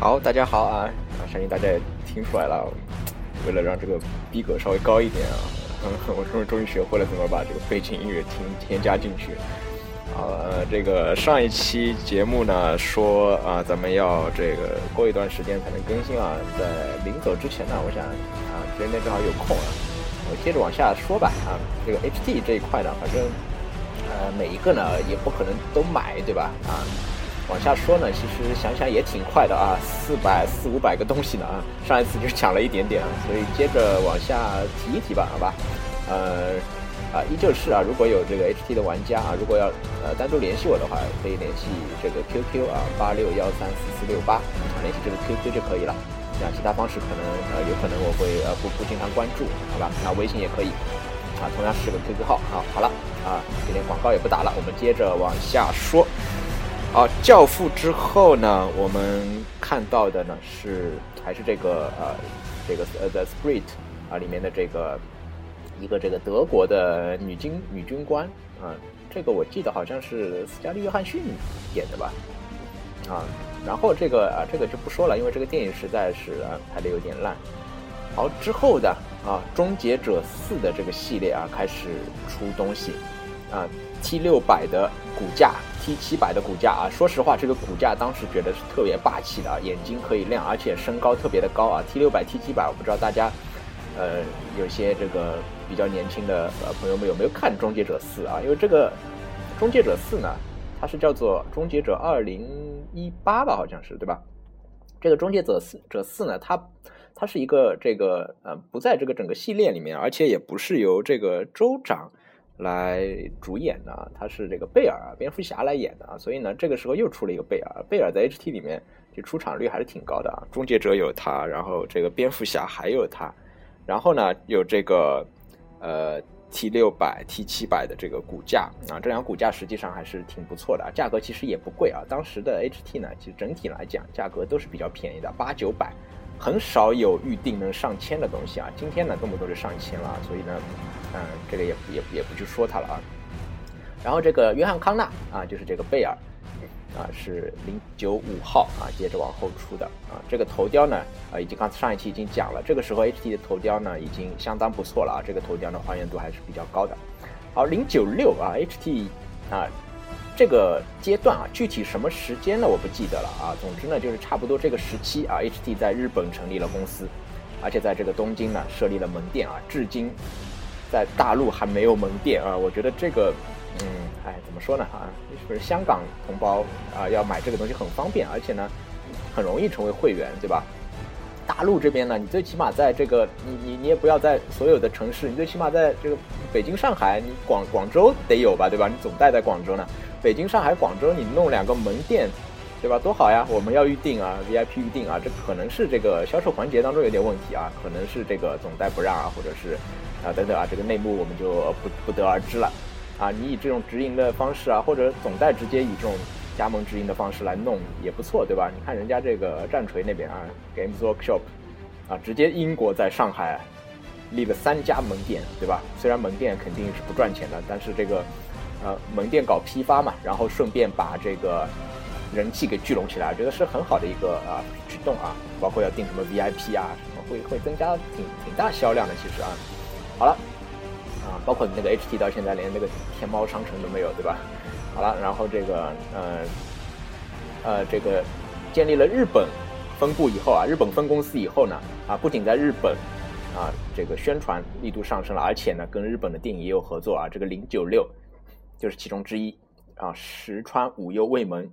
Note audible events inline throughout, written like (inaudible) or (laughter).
好，大家好啊！啊，相信大家也听出来了，为了让这个逼格稍微高一点啊，(laughs) 我终于终于学会了怎么把这个背景音乐添添加进去。好呃，这个上一期节目呢说啊，咱们要这个过一段时间才能更新啊，在临走之前呢，我想啊，今天正好有空啊，我接着往下说吧啊，这个 H D 这一块呢，反正呃每一个呢也不可能都买，对吧？啊。往下说呢，其实想想也挺快的啊，四百四五百个东西呢啊，上一次就讲了一点点，所以接着往下提一提吧，好吧？呃，啊，依旧是啊，如果有这个 HT 的玩家啊，如果要呃单独联系我的话，可以联系这个 QQ 啊，八六幺三四四六八，啊，联系这个 QQ 就可以了。那其他方式可能呃有可能我会呃不不经常关注，好吧？那微信也可以，啊，同样是个 QQ 号啊。好了啊，今天广告也不打了，我们接着往下说。好，教父之后呢，我们看到的呢是还是这个呃，这个呃 The Spirit 啊里面的这个一个这个德国的女军女军官啊，这个我记得好像是斯嘉丽约翰逊演的吧啊，然后这个啊这个就不说了，因为这个电影实在是啊拍的有点烂。好，之后的啊终结者四的这个系列啊开始出东西啊。T 六百的股价，T 七百的股价啊，说实话，这个股价当时觉得是特别霸气的啊，眼睛可以亮，而且身高特别的高啊。T 六百、T 七百，我不知道大家，呃，有些这个比较年轻的呃朋友们有没有看《终结者四》啊？因为这个《终结者四》呢，它是叫做《终结者二零一八》吧，好像是对吧？这个《终结者四》者四呢，它它是一个这个呃不在这个整个系列里面，而且也不是由这个州长。来主演的，他是这个贝尔啊，蝙蝠侠来演的啊，所以呢，这个时候又出了一个贝尔，贝尔在 HT 里面就出场率还是挺高的啊，终结者有他，然后这个蝙蝠侠还有他，然后呢有这个呃 T 六百 T 七百的这个骨架啊，这两个骨架实际上还是挺不错的啊，价格其实也不贵啊，当时的 HT 呢，其实整体来讲价格都是比较便宜的，八九百，很少有预定能上千的东西啊，今天呢动不动就上千了，所以呢。嗯，这个也也也不去说它了啊。然后这个约翰康纳啊，就是这个贝尔啊，是零九五号啊，接着往后出的啊。这个头雕呢啊，已经刚上一期已经讲了，这个时候 HT 的头雕呢已经相当不错了啊，这个头雕的还原度还是比较高的。好，零九六啊，HT 啊，这个阶段啊，具体什么时间呢？我不记得了啊。总之呢，就是差不多这个时期啊，HT 在日本成立了公司，而且在这个东京呢设立了门店啊，至今。在大陆还没有门店啊，我觉得这个，嗯，哎，怎么说呢啊？是不是香港同胞啊，要买这个东西很方便，而且呢，很容易成为会员，对吧？大陆这边呢，你最起码在这个，你你你也不要在所有的城市，你最起码在这个北京、上海，你广广州得有吧，对吧？你总代在广州呢，北京、上海、广州，你弄两个门店，对吧？多好呀！我们要预定啊，VIP 预定啊，这可能是这个销售环节当中有点问题啊，可能是这个总代不让啊，或者是。啊，等等啊，这个内幕我们就不不得而知了。啊，你以这种直营的方式啊，或者总代直接以这种加盟直营的方式来弄也不错，对吧？你看人家这个战锤那边啊，Games Workshop，啊，直接英国在上海立了三家门店，对吧？虽然门店肯定是不赚钱的，但是这个呃门店搞批发嘛，然后顺便把这个人气给聚拢起来，我觉得是很好的一个啊举动啊。包括要订什么 VIP 啊，什么会会增加挺挺大销量的，其实啊。好了，啊，包括那个 HT 到现在连那个天猫商城都没有，对吧？好了，然后这个，呃，呃，这个建立了日本分部以后啊，日本分公司以后呢，啊，不仅在日本啊，这个宣传力度上升了，而且呢，跟日本的电影也有合作啊，这个零九六就是其中之一啊，石川五右卫门，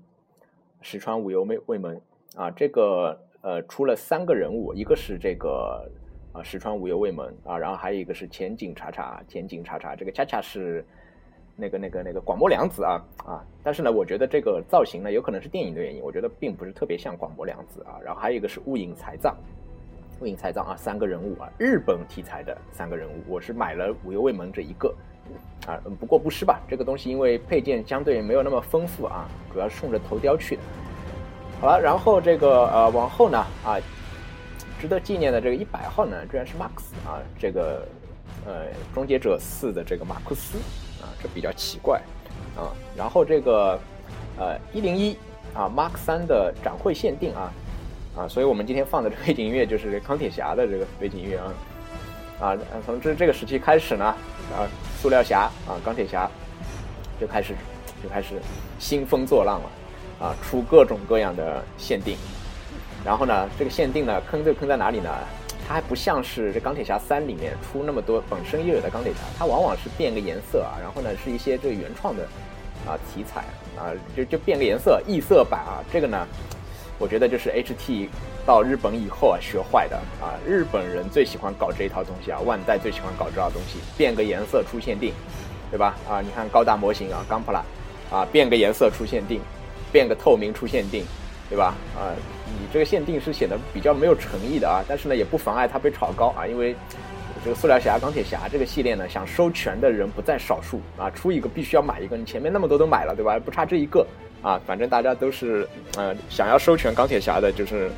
石川五右卫卫门啊，这个呃，出了三个人物，一个是这个。啊，石川无忧卫门啊，然后还有一个是前景查查，前景查查，这个恰恰是那个那个那个广末凉子啊啊，但是呢，我觉得这个造型呢，有可能是电影的原因，我觉得并不是特别像广末凉子啊。然后还有一个是雾影财藏，雾影财藏啊，三个人物啊，日本题材的三个人物，我是买了无忧卫门这一个啊，不过不失吧，这个东西因为配件相对没有那么丰富啊，主要是冲着头雕去的。好了，然后这个呃往后呢啊。值得纪念的这个一百号呢，居然是 Max 啊，这个呃终结者四的这个马库斯啊，这比较奇怪啊。然后这个呃一零一啊，Mark 三的展会限定啊啊，所以我们今天放的这个背景音乐就是钢铁侠的这个背景音乐啊。啊，从这这个时期开始呢，啊，塑料侠啊，钢铁侠就开始就开始兴风作浪了，啊，出各种各样的限定。然后呢，这个限定呢，坑就坑在哪里呢？它还不像是这钢铁侠三里面出那么多本身又有的钢铁侠，它往往是变个颜色啊，然后呢是一些这个原创的啊题材啊，就就变个颜色异色版啊，这个呢，我觉得就是 HT 到日本以后啊学坏的啊，日本人最喜欢搞这一套东西啊，万代最喜欢搞这套东西，变个颜色出限定，对吧？啊，你看高达模型啊，钢普拉啊，变个颜色出限定，变个透明出限定。对吧？啊，你这个限定是显得比较没有诚意的啊，但是呢，也不妨碍它被炒高啊，因为这个塑料侠、钢铁侠这个系列呢，想收全的人不在少数啊，出一个必须要买一个，你前面那么多都买了，对吧？不差这一个啊，反正大家都是呃想要收全钢铁侠的，就是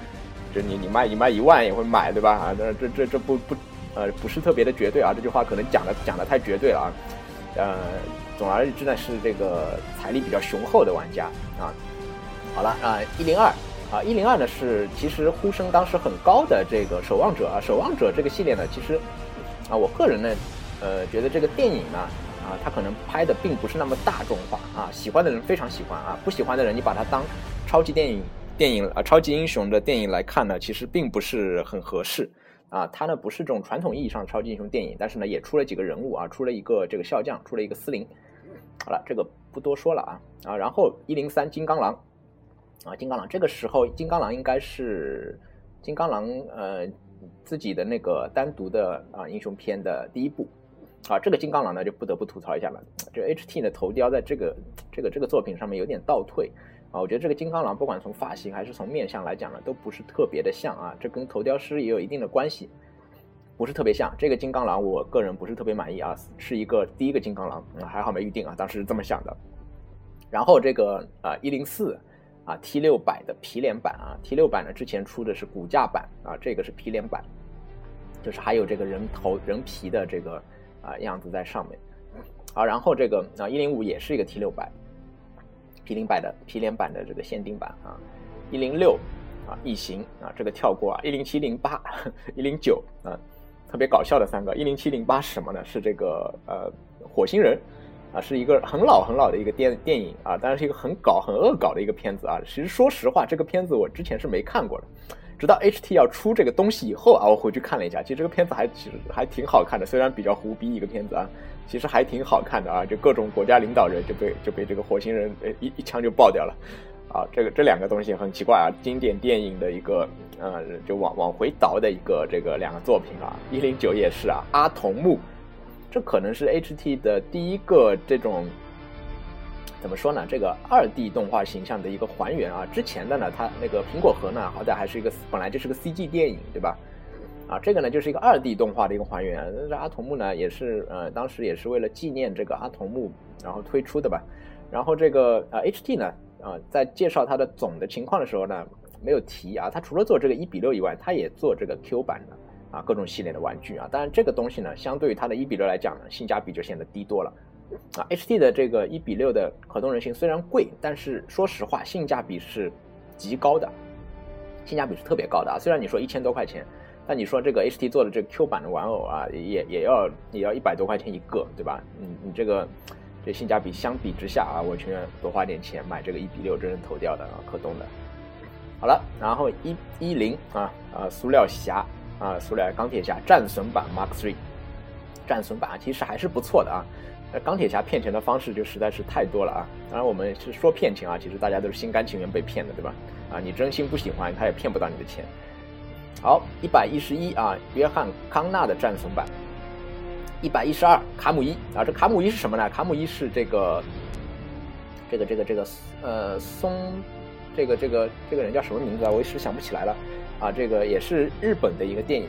就你你卖你卖一万也会买，对吧？啊，这这这这不不呃不是特别的绝对啊，这句话可能讲的讲的太绝对了啊，呃，总而言之呢，是这个财力比较雄厚的玩家啊。好了啊，一零二啊，一零二呢是其实呼声当时很高的这个守望者啊，守望者这个系列呢，其实啊，我个人呢，呃，觉得这个电影呢，啊，它可能拍的并不是那么大众化啊，喜欢的人非常喜欢啊，不喜欢的人你把它当超级电影电影啊，超级英雄的电影来看呢，其实并不是很合适啊，它呢不是这种传统意义上的超级英雄电影，但是呢也出了几个人物啊，出了一个这个笑将，出了一个司令，好了，这个不多说了啊啊，然后一零三金刚狼。啊，金刚狼这个时候，金刚狼应该是金刚狼呃自己的那个单独的啊英雄片的第一部啊，这个金刚狼呢就不得不吐槽一下了，这 HT 的头雕在这个这个这个作品上面有点倒退啊，我觉得这个金刚狼不管从发型还是从面相来讲呢，都不是特别的像啊，这跟头雕师也有一定的关系，不是特别像。这个金刚狼我个人不是特别满意啊，是一个第一个金刚狼，还好没预定啊，当时是这么想的。然后这个啊一零四。啊，T 六百的皮脸版啊，T 六百呢之前出的是骨架版啊，这个是皮脸版，就是还有这个人头人皮的这个啊样子在上面啊，然后这个啊一零五也是一个 T 六百，P 零百的皮脸版的这个限定版啊，一零六啊异形啊这个跳过啊，一零七零八一零九啊特别搞笑的三个一零七零八是什么呢？是这个呃火星人。啊，是一个很老很老的一个电电影啊，当然是一个很搞很恶搞的一个片子啊。其实说实话，这个片子我之前是没看过的，直到 HT 要出这个东西以后啊，我回去看了一下，其实这个片子还其实还挺好看的，虽然比较胡逼一个片子啊，其实还挺好看的啊。就各种国家领导人就被就被这个火星人一一枪就爆掉了啊。这个这两个东西很奇怪啊，经典电影的一个呃，就往往回倒的一个这个两个作品啊。一零九也是啊，阿童木。这可能是 HT 的第一个这种怎么说呢？这个二 D 动画形象的一个还原啊。之前的呢，它那个苹果核呢，好歹还是一个本来就是个 CG 电影，对吧？啊，这个呢就是一个二 D 动画的一个还原。这阿童木呢也是呃，当时也是为了纪念这个阿童木然后推出的吧。然后这个呃 HT 呢啊，在介绍它的总的情况的时候呢，没有提啊，它除了做这个一比六以外，它也做这个 Q 版的。啊，各种系列的玩具啊，当然这个东西呢，相对于它的一比六来讲呢，性价比就显得低多了。啊，HT 的这个一比六的可动人形虽然贵，但是说实话，性价比是极高的，性价比是特别高的啊。虽然你说一千多块钱，但你说这个 HT 做的这个 Q 版的玩偶啊，也也要也要一百多块钱一个，对吧？你你这个这性价比相比之下啊，我情愿多花点钱买这个一比六真人头雕的啊，可动的。好了，然后一一零啊啊，塑料侠。啊，塑料钢铁侠战损版 Mark Three，战损版其实还是不错的啊。那钢铁侠骗钱的方式就实在是太多了啊。当然我们是说骗钱啊，其实大家都是心甘情愿被骗的，对吧？啊，你真心不喜欢，他也骗不到你的钱。好，一百一十一啊，约翰康纳的战损版。一百一十二，卡姆伊啊，这卡姆伊是什么呢？卡姆伊是这个，这个这个这个呃松，这个这个这个人叫什么名字啊？我一时想不起来了。啊，这个也是日本的一个电影，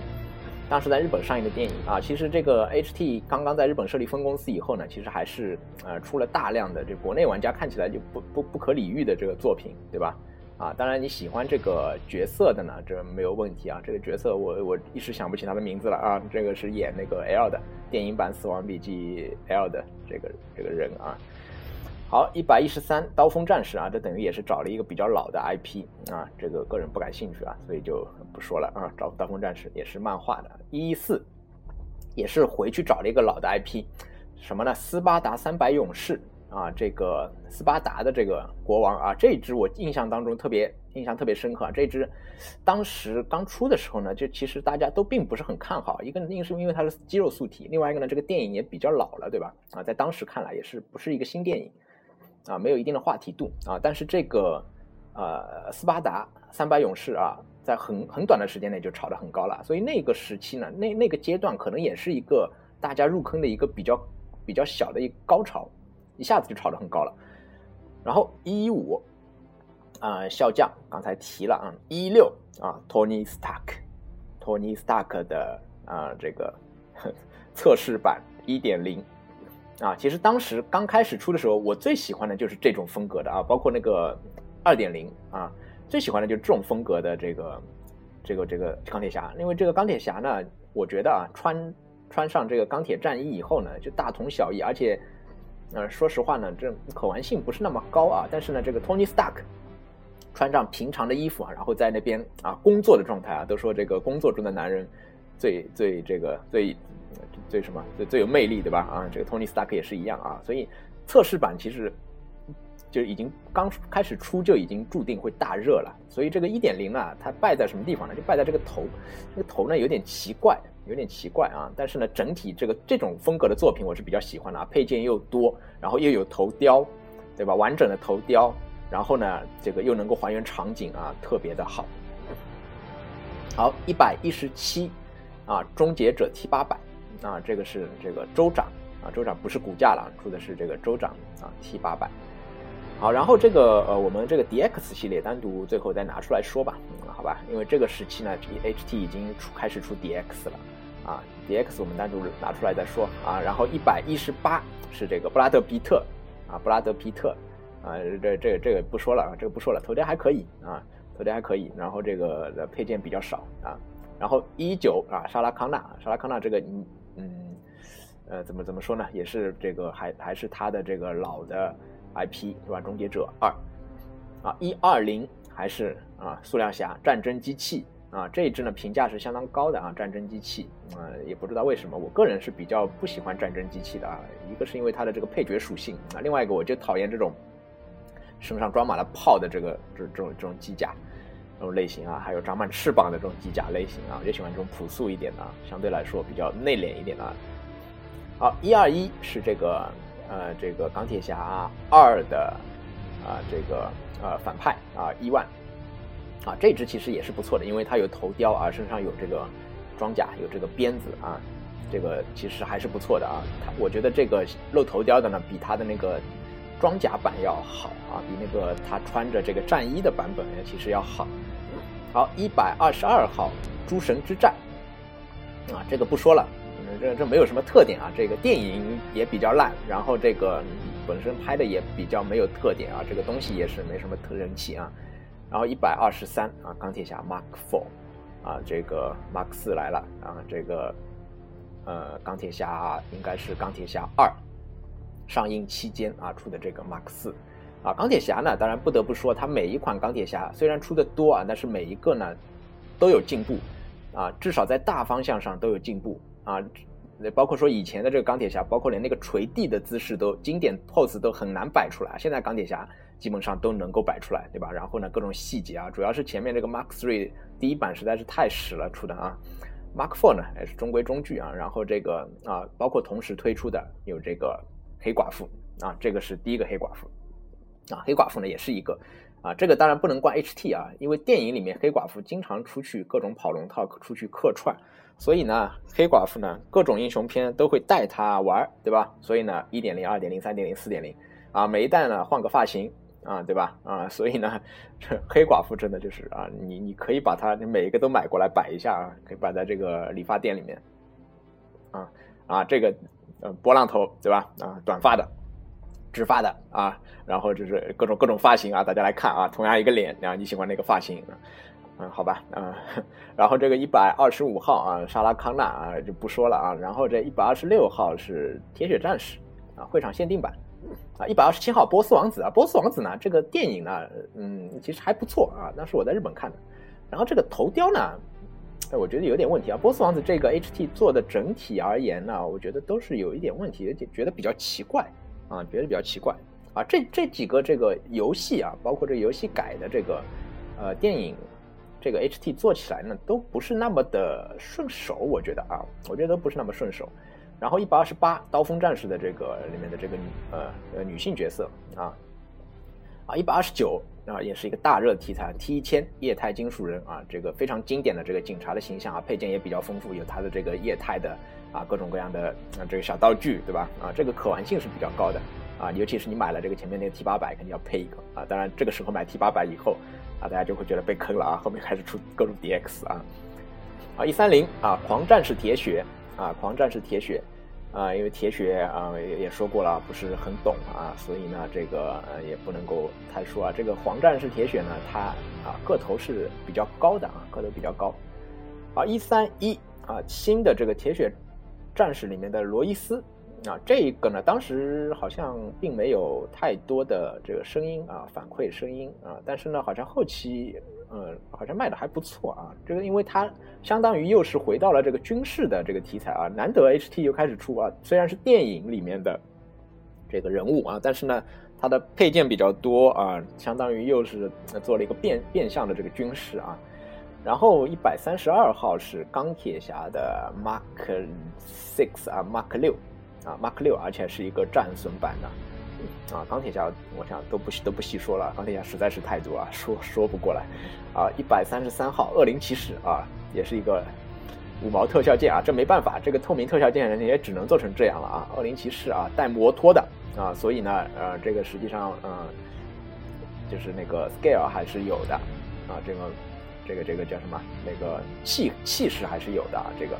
当时在日本上映的电影啊。其实这个 HT 刚刚在日本设立分公司以后呢，其实还是呃出了大量的这国内玩家看起来就不不不可理喻的这个作品，对吧？啊，当然你喜欢这个角色的呢，这没有问题啊。这个角色我我一时想不起他的名字了啊。这个是演那个 L 的电影版《死亡笔记》L 的这个这个人啊。好，一百一十三刀锋战士啊，这等于也是找了一个比较老的 IP 啊，这个个人不感兴趣啊，所以就不说了啊。找刀锋战士也是漫画的，一一四也是回去找了一个老的 IP，什么呢？斯巴达三百勇士啊，这个斯巴达的这个国王啊，这支我印象当中特别印象特别深刻啊。这支当时刚出的时候呢，就其实大家都并不是很看好，一个一个是因为它是肌肉素体，另外一个呢，这个电影也比较老了，对吧？啊，在当时看来也是不是一个新电影。啊，没有一定的话题度啊，但是这个呃斯巴达三百勇士啊，在很很短的时间内就炒得很高了，所以那个时期呢，那那个阶段可能也是一个大家入坑的一个比较比较小的一个高潮，一下子就炒得很高了。然后一一五啊，笑匠刚才提了啊，一六啊，Tony Stark，Tony Stark 的啊这个 (laughs) 测试版一点零。啊，其实当时刚开始出的时候，我最喜欢的就是这种风格的啊，包括那个二点零啊，最喜欢的就是这种风格的这个这个这个钢铁侠，因为这个钢铁侠呢，我觉得啊，穿穿上这个钢铁战衣以后呢，就大同小异，而且呃，说实话呢，这可玩性不是那么高啊，但是呢，这个 Tony Stark 穿上平常的衣服啊，然后在那边啊工作的状态啊，都说这个工作中的男人最最这个最。最什么最最有魅力对吧？啊，这个 Tony Stark 也是一样啊，所以测试版其实就已经刚开始出就已经注定会大热了。所以这个一点零啊，它败在什么地方呢？就败在这个头，这个头呢有点奇怪，有点奇怪啊。但是呢，整体这个这种风格的作品我是比较喜欢的啊，配件又多，然后又有头雕，对吧？完整的头雕，然后呢，这个又能够还原场景啊，特别的好。好，一百一十七啊，终结者 T 八百。啊，这个是这个州长啊，州长不是股价了，出的是这个州长啊，T 八百。好，然后这个呃，我们这个 DX 系列单独最后再拿出来说吧，好吧？因为这个时期呢，HT 已经出开始出 DX 了啊，DX 我们单独拿出来再说啊。然后一百一十八是这个布拉德皮特啊，布拉德皮特啊，这这这个不说了啊，这个不说了，头雕还可以啊，头雕还可以，然后这个配件比较少啊。然后一九啊，莎拉康纳，莎拉康纳这个嗯。呃，怎么怎么说呢？也是这个，还还是他的这个老的 IP 是吧？终结者二啊，一二零还是啊，塑料侠战争机器啊，这一支呢评价是相当高的啊，战争机器啊，也不知道为什么，我个人是比较不喜欢战争机器的啊，一个是因为它的这个配角属性啊，另外一个我就讨厌这种身上装满了炮的这个这这种这种机甲。这种类型啊，还有长满翅膀的这种机甲类型啊，我就喜欢这种朴素一点的，相对来说比较内敛一点的。好，一二一是这个呃这个钢铁侠二的啊这个呃反派啊伊万啊这只其实也是不错的，因为它有头雕啊，身上有这个装甲，有这个鞭子啊，这个其实还是不错的啊。它我觉得这个露头雕的呢，比它的那个装甲版要好啊，比那个他穿着这个战衣的版本其实要好。好，一百二十二号诸神之战啊，这个不说了，这这没有什么特点啊。这个电影也比较烂，然后这个本身拍的也比较没有特点啊，这个东西也是没什么特人气啊。然后一百二十三啊，钢铁侠 Mark Four 啊，这个 Mark 四来了啊，这个呃钢铁侠应该是钢铁侠二上映期间啊出的这个 Mark 四。啊，钢铁侠呢，当然不得不说，它每一款钢铁侠虽然出的多啊，但是每一个呢都有进步，啊，至少在大方向上都有进步啊。包括说以前的这个钢铁侠，包括连那个垂地的姿势都经典 pose 都很难摆出来，现在钢铁侠基本上都能够摆出来，对吧？然后呢，各种细节啊，主要是前面这个 Mark Three 第一版实在是太屎了出的啊，Mark Four 呢也是中规中矩啊。然后这个啊，包括同时推出的有这个黑寡妇啊，这个是第一个黑寡妇。啊，黑寡妇呢也是一个，啊，这个当然不能怪 HT 啊，因为电影里面黑寡妇经常出去各种跑龙套，出去客串，所以呢，黑寡妇呢各种英雄片都会带她玩，对吧？所以呢，一点零、二点零、三点零、四点零，啊，每一代呢换个发型，啊，对吧？啊，所以呢，这 (laughs) 黑寡妇真的就是啊，你你可以把它每一个都买过来摆一下啊，可以摆在这个理发店里面，啊啊，这个呃波浪头，对吧？啊，短发的。直发的啊，然后就是各种各种发型啊，大家来看啊，同样一个脸，然后你喜欢哪个发型？嗯，好吧，嗯，(laughs) 然后这个一百二十五号啊，莎拉康纳啊就不说了啊，然后这一百二十六号是铁血战士啊，会场限定版啊，一百二十七号波斯王子啊，波斯王子呢，这个电影呢，嗯，其实还不错啊，那是我在日本看的。然后这个头雕呢，哎，我觉得有点问题啊。波斯王子这个 HT 做的整体而言呢，我觉得都是有一点问题，觉得比较奇怪啊，觉得比较奇怪啊。这这几个这个游戏啊，包括这个游戏改的这个呃电影，这个 HT 做起来呢，都不是那么的顺手，我觉得啊，我觉得都不是那么顺手。然后一百二十八刀锋战士的这个里面的这个女呃呃女性角色啊啊一百二十九啊也是一个大热题材 T 一千液态金属人啊这个非常经典的这个警察的形象啊配件也比较丰富有它的这个液态的啊各种各样的啊这个小道具对吧啊这个可玩性是比较高的啊尤其是你买了这个前面那个 T 八百肯定要配一个啊当然这个时候买 T 八百以后啊大家就会觉得被坑了啊后面开始出各种 DX 啊啊一三零啊狂战士铁血。啊，狂战士铁血，啊，因为铁血啊也也说过了，不是很懂啊，所以呢，这个呃也不能够太说啊。这个黄战士铁血呢，它啊个头是比较高的啊，个头比较高。啊，一三一啊，新的这个铁血战士里面的罗伊斯啊，这个呢，当时好像并没有太多的这个声音啊反馈声音啊，但是呢，好像后期。呃，好像卖的还不错啊。这个，因为它相当于又是回到了这个军事的这个题材啊。难得 HT 又开始出啊，虽然是电影里面的这个人物啊，但是呢，它的配件比较多啊，相当于又是做了一个变变相的这个军事啊。然后一百三十二号是钢铁侠的 Mark Six 啊，Mark 六啊，Mark 六，而且是一个战损版的。啊，钢铁侠，我想都不都不细说了，钢铁侠实在是太多啊，说说不过来。啊，一百三十三号恶灵骑士啊，也是一个五毛特效件啊，这没办法，这个透明特效件人也只能做成这样了啊。恶灵骑士啊，带摩托的啊，所以呢，呃，这个实际上，嗯，就是那个 scale 还是有的啊，这个这个这个叫什么？那个气气势还是有的啊，这个。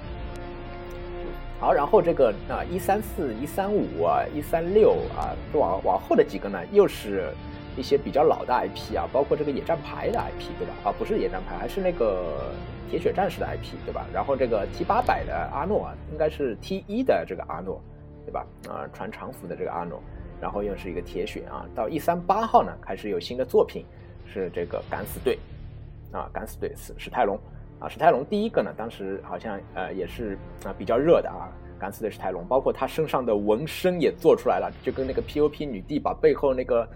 好，然后这个啊，一三四、一三五啊、一三六啊，往往后的几个呢，又是一些比较老的 IP 啊，包括这个野战排的 IP，对吧？啊，不是野战排，还是那个铁血战士的 IP，对吧？然后这个 T 八百的阿诺啊，应该是 T 一的这个阿诺，对吧？啊，穿长服的这个阿诺，然后又是一个铁血啊。到一三八号呢，开始有新的作品，是这个敢死队啊，敢死队史史泰龙。啊，史泰龙第一个呢，当时好像呃也是啊比较热的啊，敢死队史泰龙，包括他身上的纹身也做出来了，就跟那个 P.O.P 女帝把背后那个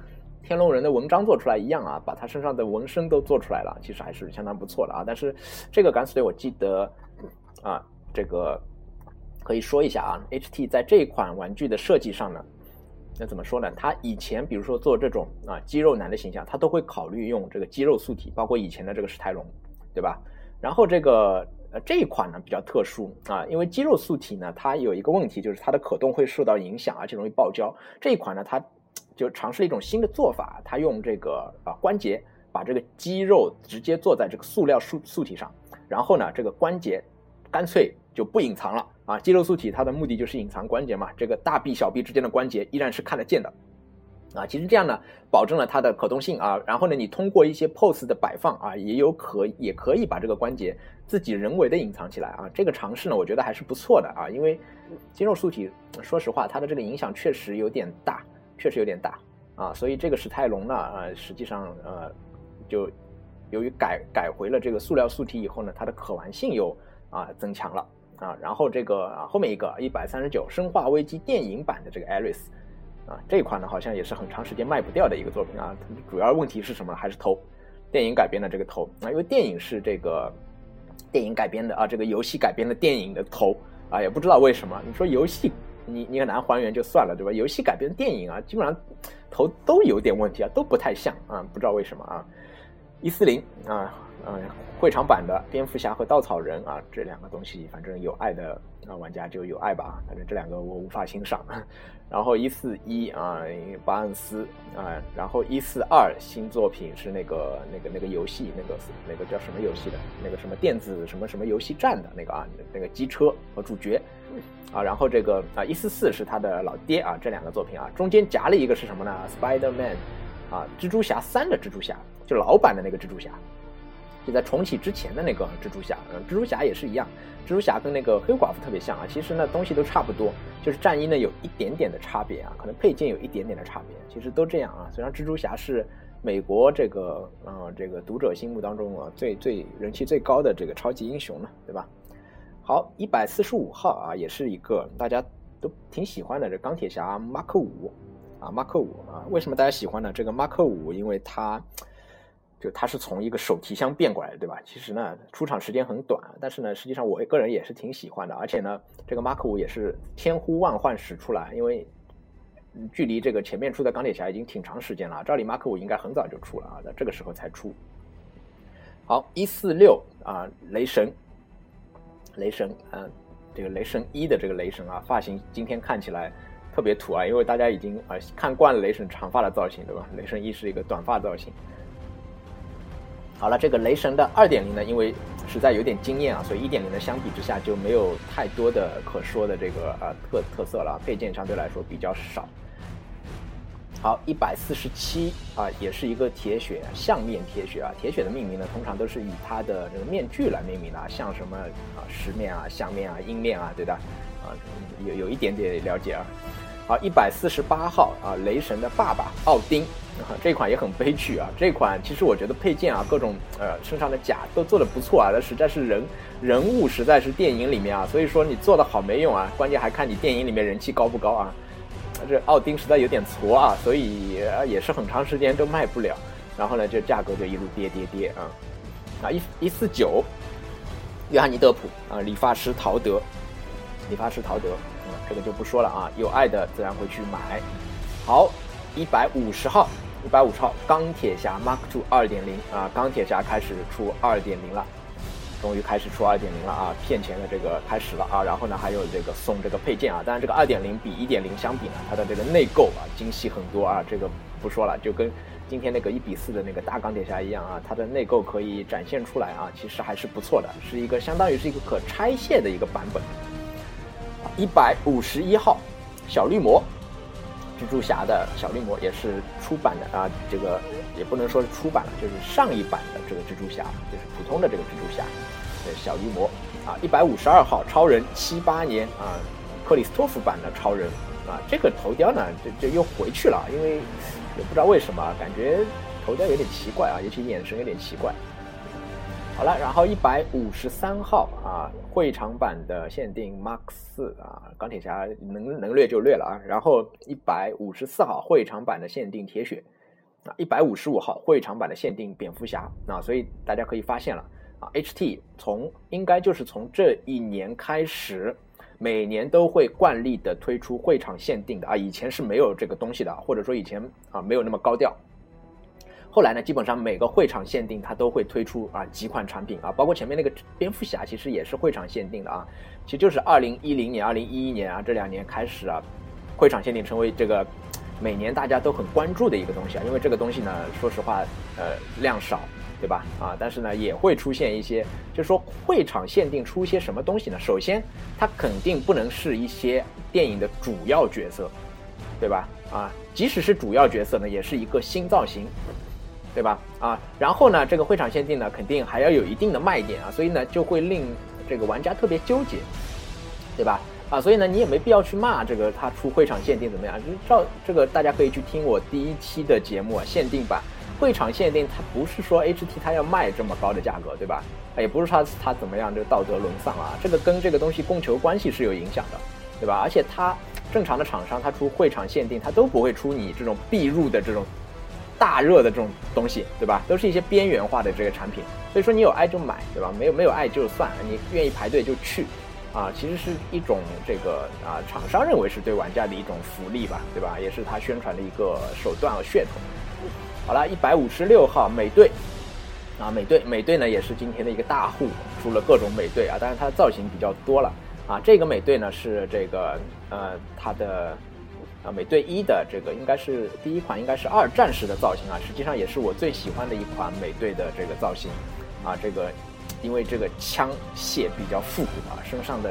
天龙人的纹章做出来一样啊，把他身上的纹身都做出来了，其实还是相当不错的啊。但是这个敢死队我记得啊，这个可以说一下啊，H.T 在这一款玩具的设计上呢，那怎么说呢？他以前比如说做这种啊肌肉男的形象，他都会考虑用这个肌肉素体，包括以前的这个史泰龙，对吧？然后这个呃这一款呢比较特殊啊，因为肌肉素体呢它有一个问题，就是它的可动会受到影响，而且容易爆胶。这一款呢它就尝试了一种新的做法，它用这个啊关节把这个肌肉直接做在这个塑料素素体上，然后呢这个关节干脆就不隐藏了啊。肌肉素体它的目的就是隐藏关节嘛，这个大臂小臂之间的关节依然是看得见的。啊，其实这样呢，保证了它的可动性啊。然后呢，你通过一些 pose 的摆放啊，也有可也可以把这个关节自己人为的隐藏起来啊。这个尝试呢，我觉得还是不错的啊。因为肌肉素体，说实话，它的这个影响确实有点大，确实有点大啊。所以这个史泰龙呢，呃，实际上呃，就由于改改回了这个塑料素体以后呢，它的可玩性又啊增强了啊。然后这个啊后面一个一百三十九，生化危机电影版的这个艾瑞斯。啊，这一款呢好像也是很长时间卖不掉的一个作品啊。主要问题是什么？还是头，电影改编的这个头啊，因为电影是这个电影改编的啊，这个游戏改编的电影的头啊，也不知道为什么。你说游戏你你很难还原就算了，对吧？游戏改编电影啊，基本上头都有点问题啊，都不太像啊，不知道为什么啊。一四零啊。嗯，会场版的蝙蝠侠和稻草人啊，这两个东西，反正有爱的啊玩家就有爱吧。反正这两个我无法欣赏。(laughs) 然后一四一啊，巴恩斯啊，然后一四二新作品是那个那个那个游戏，那个那个叫什么游戏的？那个什么电子什么什么游戏站的那个啊，那个机车和主角啊。然后这个啊一四四是他的老爹啊，这两个作品啊，中间夹了一个是什么呢？Spider Man 啊，蜘蛛侠三的蜘蛛侠，就老版的那个蜘蛛侠。就在重启之前的那个蜘蛛侠，嗯，蜘蛛侠也是一样，蜘蛛侠跟那个黑寡妇特别像啊，其实呢东西都差不多，就是战衣呢有一点点的差别啊，可能配件有一点点的差别，其实都这样啊。虽然蜘蛛侠是美国这个呃这个读者心目当中啊最最人气最高的这个超级英雄呢，对吧？好，一百四十五号啊，也是一个大家都挺喜欢的这钢铁侠马克五啊，马克五啊，为什么大家喜欢呢？这个马克五，因为它。就它是从一个手提箱变过来的，对吧？其实呢，出场时间很短，但是呢，实际上我个人也是挺喜欢的。而且呢，这个 Mark 五也是千呼万唤始出来，因为距离这个前面出的钢铁侠已经挺长时间了。照理 Mark 五应该很早就出了啊，在这个时候才出。好，一四六啊，雷神，雷神，嗯，这个雷神一的这个雷神啊，发型今天看起来特别土啊，因为大家已经啊看惯了雷神长发的造型，对吧？雷神一是一个短发造型。好了，这个雷神的二点零呢，因为实在有点惊艳啊，所以一点零的相比之下就没有太多的可说的这个啊特特色了，配件相对来说比较少。好，一百四十七啊，也是一个铁血相面铁血啊，铁血的命名呢，通常都是以它的这个面具来命名的，像什么啊石面啊、相面啊、鹰面啊，对的啊，有有一点点了解啊。啊，一百四十八号啊，雷神的爸爸奥丁，这款也很悲剧啊。这款其实我觉得配件啊，各种呃身上的甲都做的不错啊，但实在是人人物实在是电影里面啊，所以说你做的好没用啊，关键还看你电影里面人气高不高啊。这奥丁实在有点矬啊，所以也是很长时间都卖不了，然后呢，这价格就一路跌跌跌啊。啊，一一四九，约翰尼德普啊，理发师陶德，理发师陶德。这个就不说了啊，有爱的自然会去买。好，一百五十号，一百五十号钢铁侠 Mark Two 二点零啊，钢铁侠开始出二点零了，终于开始出二点零了啊，骗钱的这个开始了啊，然后呢还有这个送这个配件啊，当然这个二点零比一点零相比呢，它的这个内购啊精细很多啊，这个不说了，就跟今天那个一比四的那个大钢铁侠一样啊，它的内购可以展现出来啊，其实还是不错的，是一个相当于是一个可拆卸的一个版本。一百五十一号小绿魔，蜘蛛侠的小绿魔也是出版的啊，这个也不能说是出版了，就是上一版的这个蜘蛛侠，就是普通的这个蜘蛛侠，小绿魔啊。一百五十二号超人，七八年啊，克里斯托弗版的超人啊，这个头雕呢，就就又回去了，因为也不知道为什么，感觉头雕有点奇怪啊，尤其眼神有点奇怪。好了，然后一百五十三号啊，会场版的限定 Mark 四啊，钢铁侠能能略就略了啊。然后一百五十四号会场版的限定铁血啊，一百五十五号会场版的限定蝙蝠侠啊。所以大家可以发现了啊，HT 从应该就是从这一年开始，每年都会惯例的推出会场限定的啊，以前是没有这个东西的，或者说以前啊没有那么高调。后来呢，基本上每个会场限定它都会推出啊几款产品啊，包括前面那个蝙蝠侠其实也是会场限定的啊，其实就是二零一零年、二零一一年啊这两年开始啊，会场限定成为这个每年大家都很关注的一个东西啊，因为这个东西呢，说实话，呃量少，对吧？啊，但是呢也会出现一些，就是说会场限定出一些什么东西呢？首先，它肯定不能是一些电影的主要角色，对吧？啊，即使是主要角色呢，也是一个新造型。对吧？啊，然后呢，这个会场限定呢，肯定还要有一定的卖点啊，所以呢，就会令这个玩家特别纠结，对吧？啊，所以呢，你也没必要去骂这个他出会场限定怎么样？就照这个，大家可以去听我第一期的节目啊，限定版会场限定，它不是说 HT 它要卖这么高的价格，对吧？也不是说它怎么样，这个道德沦丧啊，这个跟这个东西供求关系是有影响的，对吧？而且它正常的厂商，它出会场限定，它都不会出你这种必入的这种。大热的这种东西，对吧？都是一些边缘化的这个产品，所以说你有爱就买，对吧？没有没有爱就算，你愿意排队就去，啊，其实是一种这个啊，厂商认为是对玩家的一种福利吧，对吧？也是他宣传的一个手段和噱头。好了，一百五十六号美队，啊，美队美队呢也是今天的一个大户，出了各种美队啊，当然它的造型比较多了啊，这个美队呢是这个呃它的。啊，美队一的这个应该是第一款，应该是二战时的造型啊，实际上也是我最喜欢的一款美队的这个造型，啊，这个因为这个枪械比较复古啊，身上的，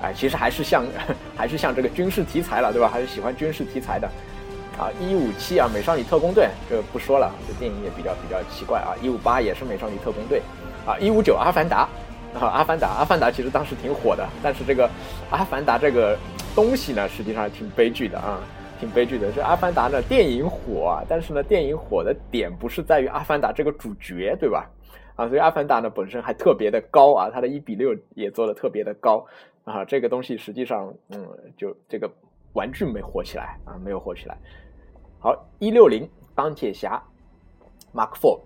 哎，其实还是像 (laughs) 还是像这个军事题材了，对吧？还是喜欢军事题材的，啊，一五七啊，美少女特工队这不说了，这电影也比较比较奇怪啊。一五八也是美少女特工队，啊，一五九阿凡达，啊，阿凡达，阿凡达其实当时挺火的，但是这个阿凡达这个东西呢，实际上挺悲剧的啊，挺悲剧的。这阿凡达呢，电影火啊，但是呢，电影火的点不是在于阿凡达这个主角，对吧？啊，所以阿凡达呢本身还特别的高啊，它的一比六也做的特别的高啊，这个东西实际上，嗯，就这个玩具没火起来啊，没有火起来。好，一六零钢铁侠 Mark Four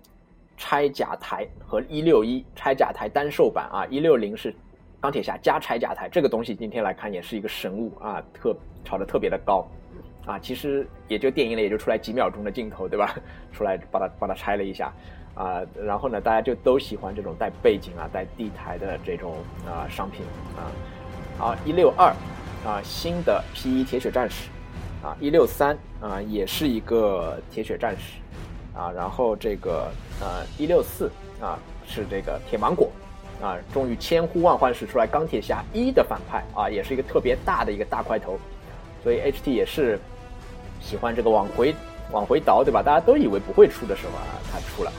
拆甲台和一六一拆甲台单售版啊，一六零是钢铁侠加拆甲台，这个东西今天来看也是一个神物啊，特炒的特别的高啊，其实也就电影里也就出来几秒钟的镜头对吧？出来把它把它拆了一下啊，然后呢，大家就都喜欢这种带背景啊、带地台的这种啊商品啊。好，一六二啊，新的 P 一铁血战士。啊，一六三啊，也是一个铁血战士，啊，然后这个呃一六四啊是这个铁芒果，啊，终于千呼万唤始出来钢铁侠一的反派啊，也是一个特别大的一个大块头，所以 HT 也是喜欢这个往回往回倒，对吧？大家都以为不会出的时候啊，他出了，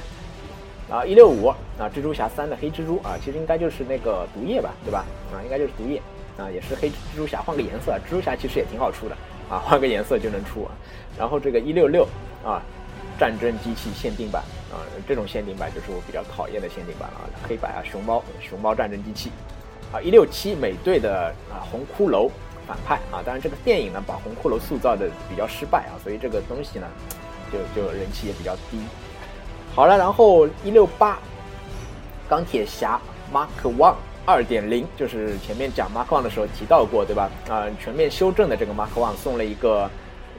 啊一六五啊蜘蛛侠三的黑蜘蛛啊，其实应该就是那个毒液吧，对吧？啊，应该就是毒液啊，也是黑蜘蛛侠换个颜色，蜘蛛侠其实也挺好出的。啊，换个颜色就能出啊，然后这个一六六啊，战争机器限定版啊，这种限定版就是我比较讨厌的限定版了，黑白啊，熊猫，熊猫战争机器，啊，一六七美队的啊红骷髅反派啊，当然这个电影呢把红骷髅塑造的比较失败啊，所以这个东西呢就就人气也比较低。好了，然后一六八钢铁侠 Mark One。二点零就是前面讲 Mark One 的时候提到过，对吧？啊，全面修正的这个 Mark One 送了一个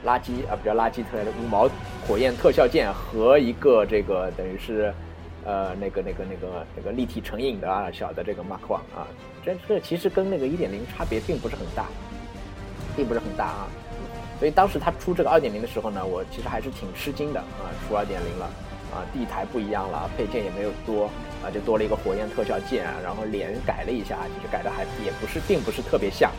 垃圾啊，比较垃圾特的五毛火焰特效剑和一个这个等于是呃那个那个那个那个立体成影的啊小的这个 Mark One 啊，这这其实跟那个一点零差别并不是很大，并不是很大啊。所以当时他出这个二点零的时候呢，我其实还是挺吃惊的啊，出二点零了。啊，地台不一样了，配件也没有多啊，就多了一个火焰特效剑，然后脸改了一下，其实改的还也不是，并不是特别像。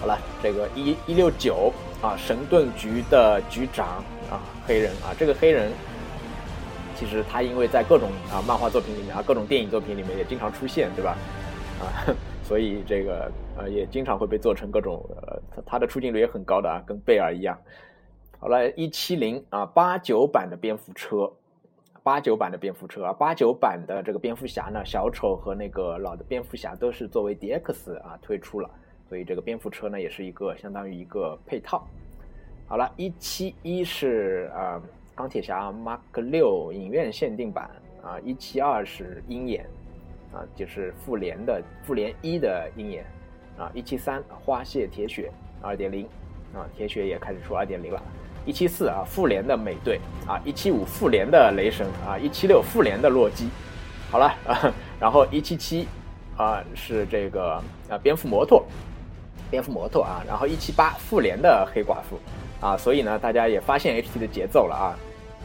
好了，这个一一六九啊，神盾局的局长啊，黑人啊，这个黑人其实他因为在各种啊漫画作品里面啊，各种电影作品里面也经常出现，对吧？啊，(laughs) 所以这个呃也经常会被做成各种呃，他的出镜率也很高的啊，跟贝尔一样。好了，一七零啊，八九版的蝙蝠车，八九版的蝙蝠车啊，八九版的这个蝙蝠侠呢，小丑和那个老的蝙蝠侠都是作为 DX 啊推出了，所以这个蝙蝠车呢也是一个相当于一个配套。好了，一七一是啊钢铁侠 Mark 六影院限定版啊，一七二是鹰眼啊，就是复联的复联一的鹰眼啊，一七三花谢铁血二点零啊，铁血也开始出二点零了。一七四啊，复联的美队啊，一七五复联的雷神啊，一七六复联的洛基，好了啊，(laughs) 然后一七七啊是这个啊蝙蝠摩托，蝙蝠摩托啊，然后一七八复联的黑寡妇啊，所以呢，大家也发现 H T 的节奏了啊，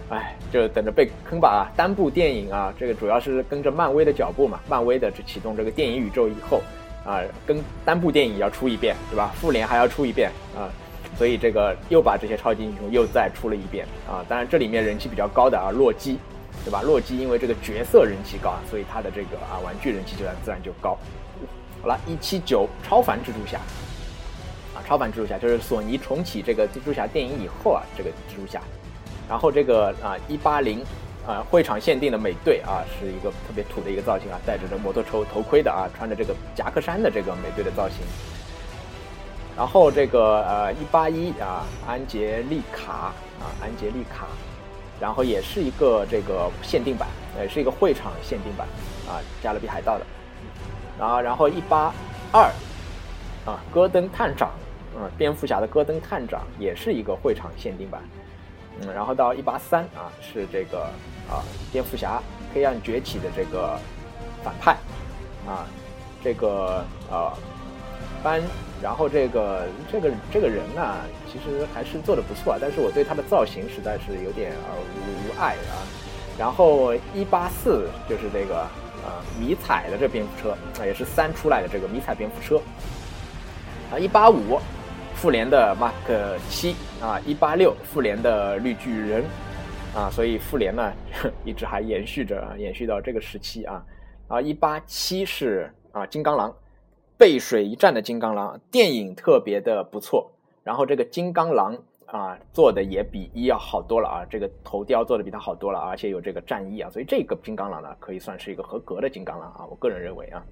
哎，就等着被坑吧啊，单部电影啊，这个主要是跟着漫威的脚步嘛，漫威的这启动这个电影宇宙以后啊，跟单部电影要出一遍，对吧？复联还要出一遍啊。所以这个又把这些超级英雄又再出了一遍啊！当然这里面人气比较高的啊，洛基，对吧？洛基因为这个角色人气高啊，所以他的这个啊玩具人气就自然就高。好了，一七九超凡蜘蛛侠啊，超凡蜘蛛侠就是索尼重启这个蜘蛛侠电影以后啊，这个蜘蛛侠。然后这个啊一八零啊会场限定的美队啊，是一个特别土的一个造型啊，戴着这摩托车头盔的啊，穿着这个夹克衫的这个美队的造型。然后这个呃一八一啊安杰丽卡啊安杰丽卡，然后也是一个这个限定版，也是一个会场限定版啊加勒比海盗的，然后然后一八二啊戈登探长，嗯蝙蝠侠的戈登探长也是一个会场限定版，嗯然后到一八三啊是这个啊蝙蝠侠黑暗崛起的这个反派啊这个呃班。然后这个这个这个人呢，其实还是做的不错，但是我对他的造型实在是有点呃无爱啊。然后一八四就是这个呃迷彩的这蝙蝠车啊，也是三出来的这个迷彩蝙蝠车啊。一八五复联的 Mark 七啊，一八六复联的绿巨人啊，所以复联呢 (laughs) 一直还延续着，延续到这个时期啊。啊，一八七是啊金刚狼，背水一战的金刚狼，电影特别的不错，然后这个金刚狼。啊，做的也比一要好多了啊！这个头雕做的比它好多了，而且有这个战衣啊，所以这个金刚狼呢，可以算是一个合格的金刚狼啊！我个人认为啊，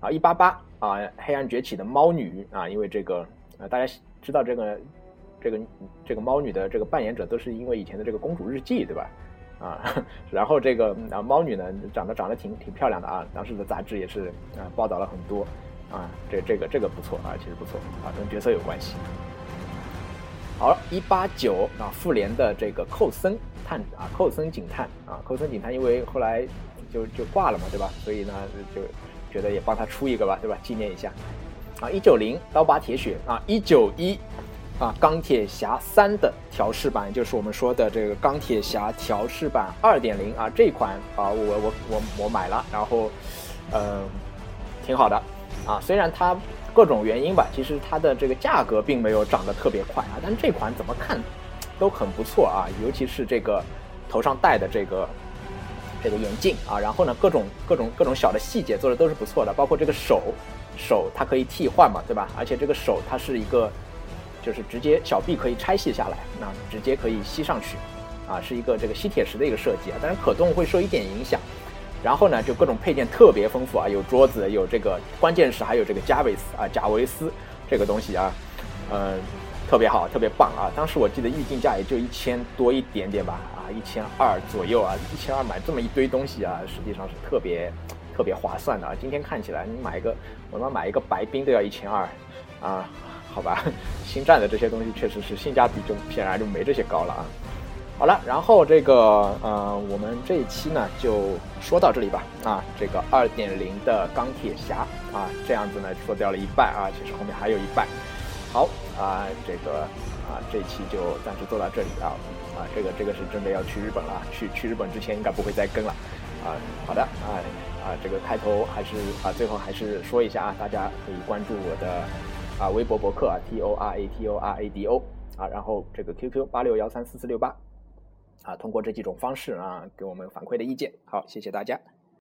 啊一八八啊，黑暗崛起的猫女啊，因为这个啊，大家知道这个这个这个猫女的这个扮演者都是因为以前的这个公主日记对吧？啊，(laughs) 然后这个啊猫女呢，长得长得挺挺漂亮的啊，当时的杂志也是啊报道了很多啊，这这个这个不错啊，其实不错啊，跟角色有关系。好了，一八九啊，复联的这个寇森探啊，寇森警探啊，寇森警探，因为后来就就挂了嘛，对吧？所以呢，就觉得也帮他出一个吧，对吧？纪念一下。啊，一九零刀疤铁血啊，一九一啊，钢铁侠三的调试版，就是我们说的这个钢铁侠调试版二点零啊，这款啊，我我我我买了，然后嗯，挺好的啊，虽然它。各种原因吧，其实它的这个价格并没有涨得特别快啊，但这款怎么看都很不错啊，尤其是这个头上戴的这个这个眼镜啊，然后呢，各种各种各种小的细节做的都是不错的，包括这个手手它可以替换嘛，对吧？而且这个手它是一个就是直接小臂可以拆卸下来，那直接可以吸上去啊，是一个这个吸铁石的一个设计啊，但是可动会受一点影响。然后呢，就各种配件特别丰富啊，有桌子，有这个，关键是还有这个加维斯啊，贾维斯这个东西啊，嗯，特别好，特别棒啊！当时我记得预定价也就一千多一点点吧，啊，一千二左右啊，一千二买这么一堆东西啊，实际上是特别特别划算的啊！今天看起来，你买一个，我们买一个白冰都要一千二啊，好吧？(laughs) 星战的这些东西确实是性价比就显然就没这些高了啊。好了，然后这个呃，我们这一期呢就说到这里吧。啊，这个二点零的钢铁侠啊，这样子呢说掉了一半啊，其实后面还有一半。好啊，这个啊，这一期就暂时做到这里啊。啊，这个这个是真的要去日本了，去去日本之前应该不会再更了。啊，好的啊啊，这个开头还是啊，最后还是说一下啊，大家可以关注我的啊微博博客啊 T O R A T O R A D O 啊，然后这个 Q Q 八六幺三四四六八。啊，通过这几种方式啊，给我们反馈的意见。好，谢谢大家。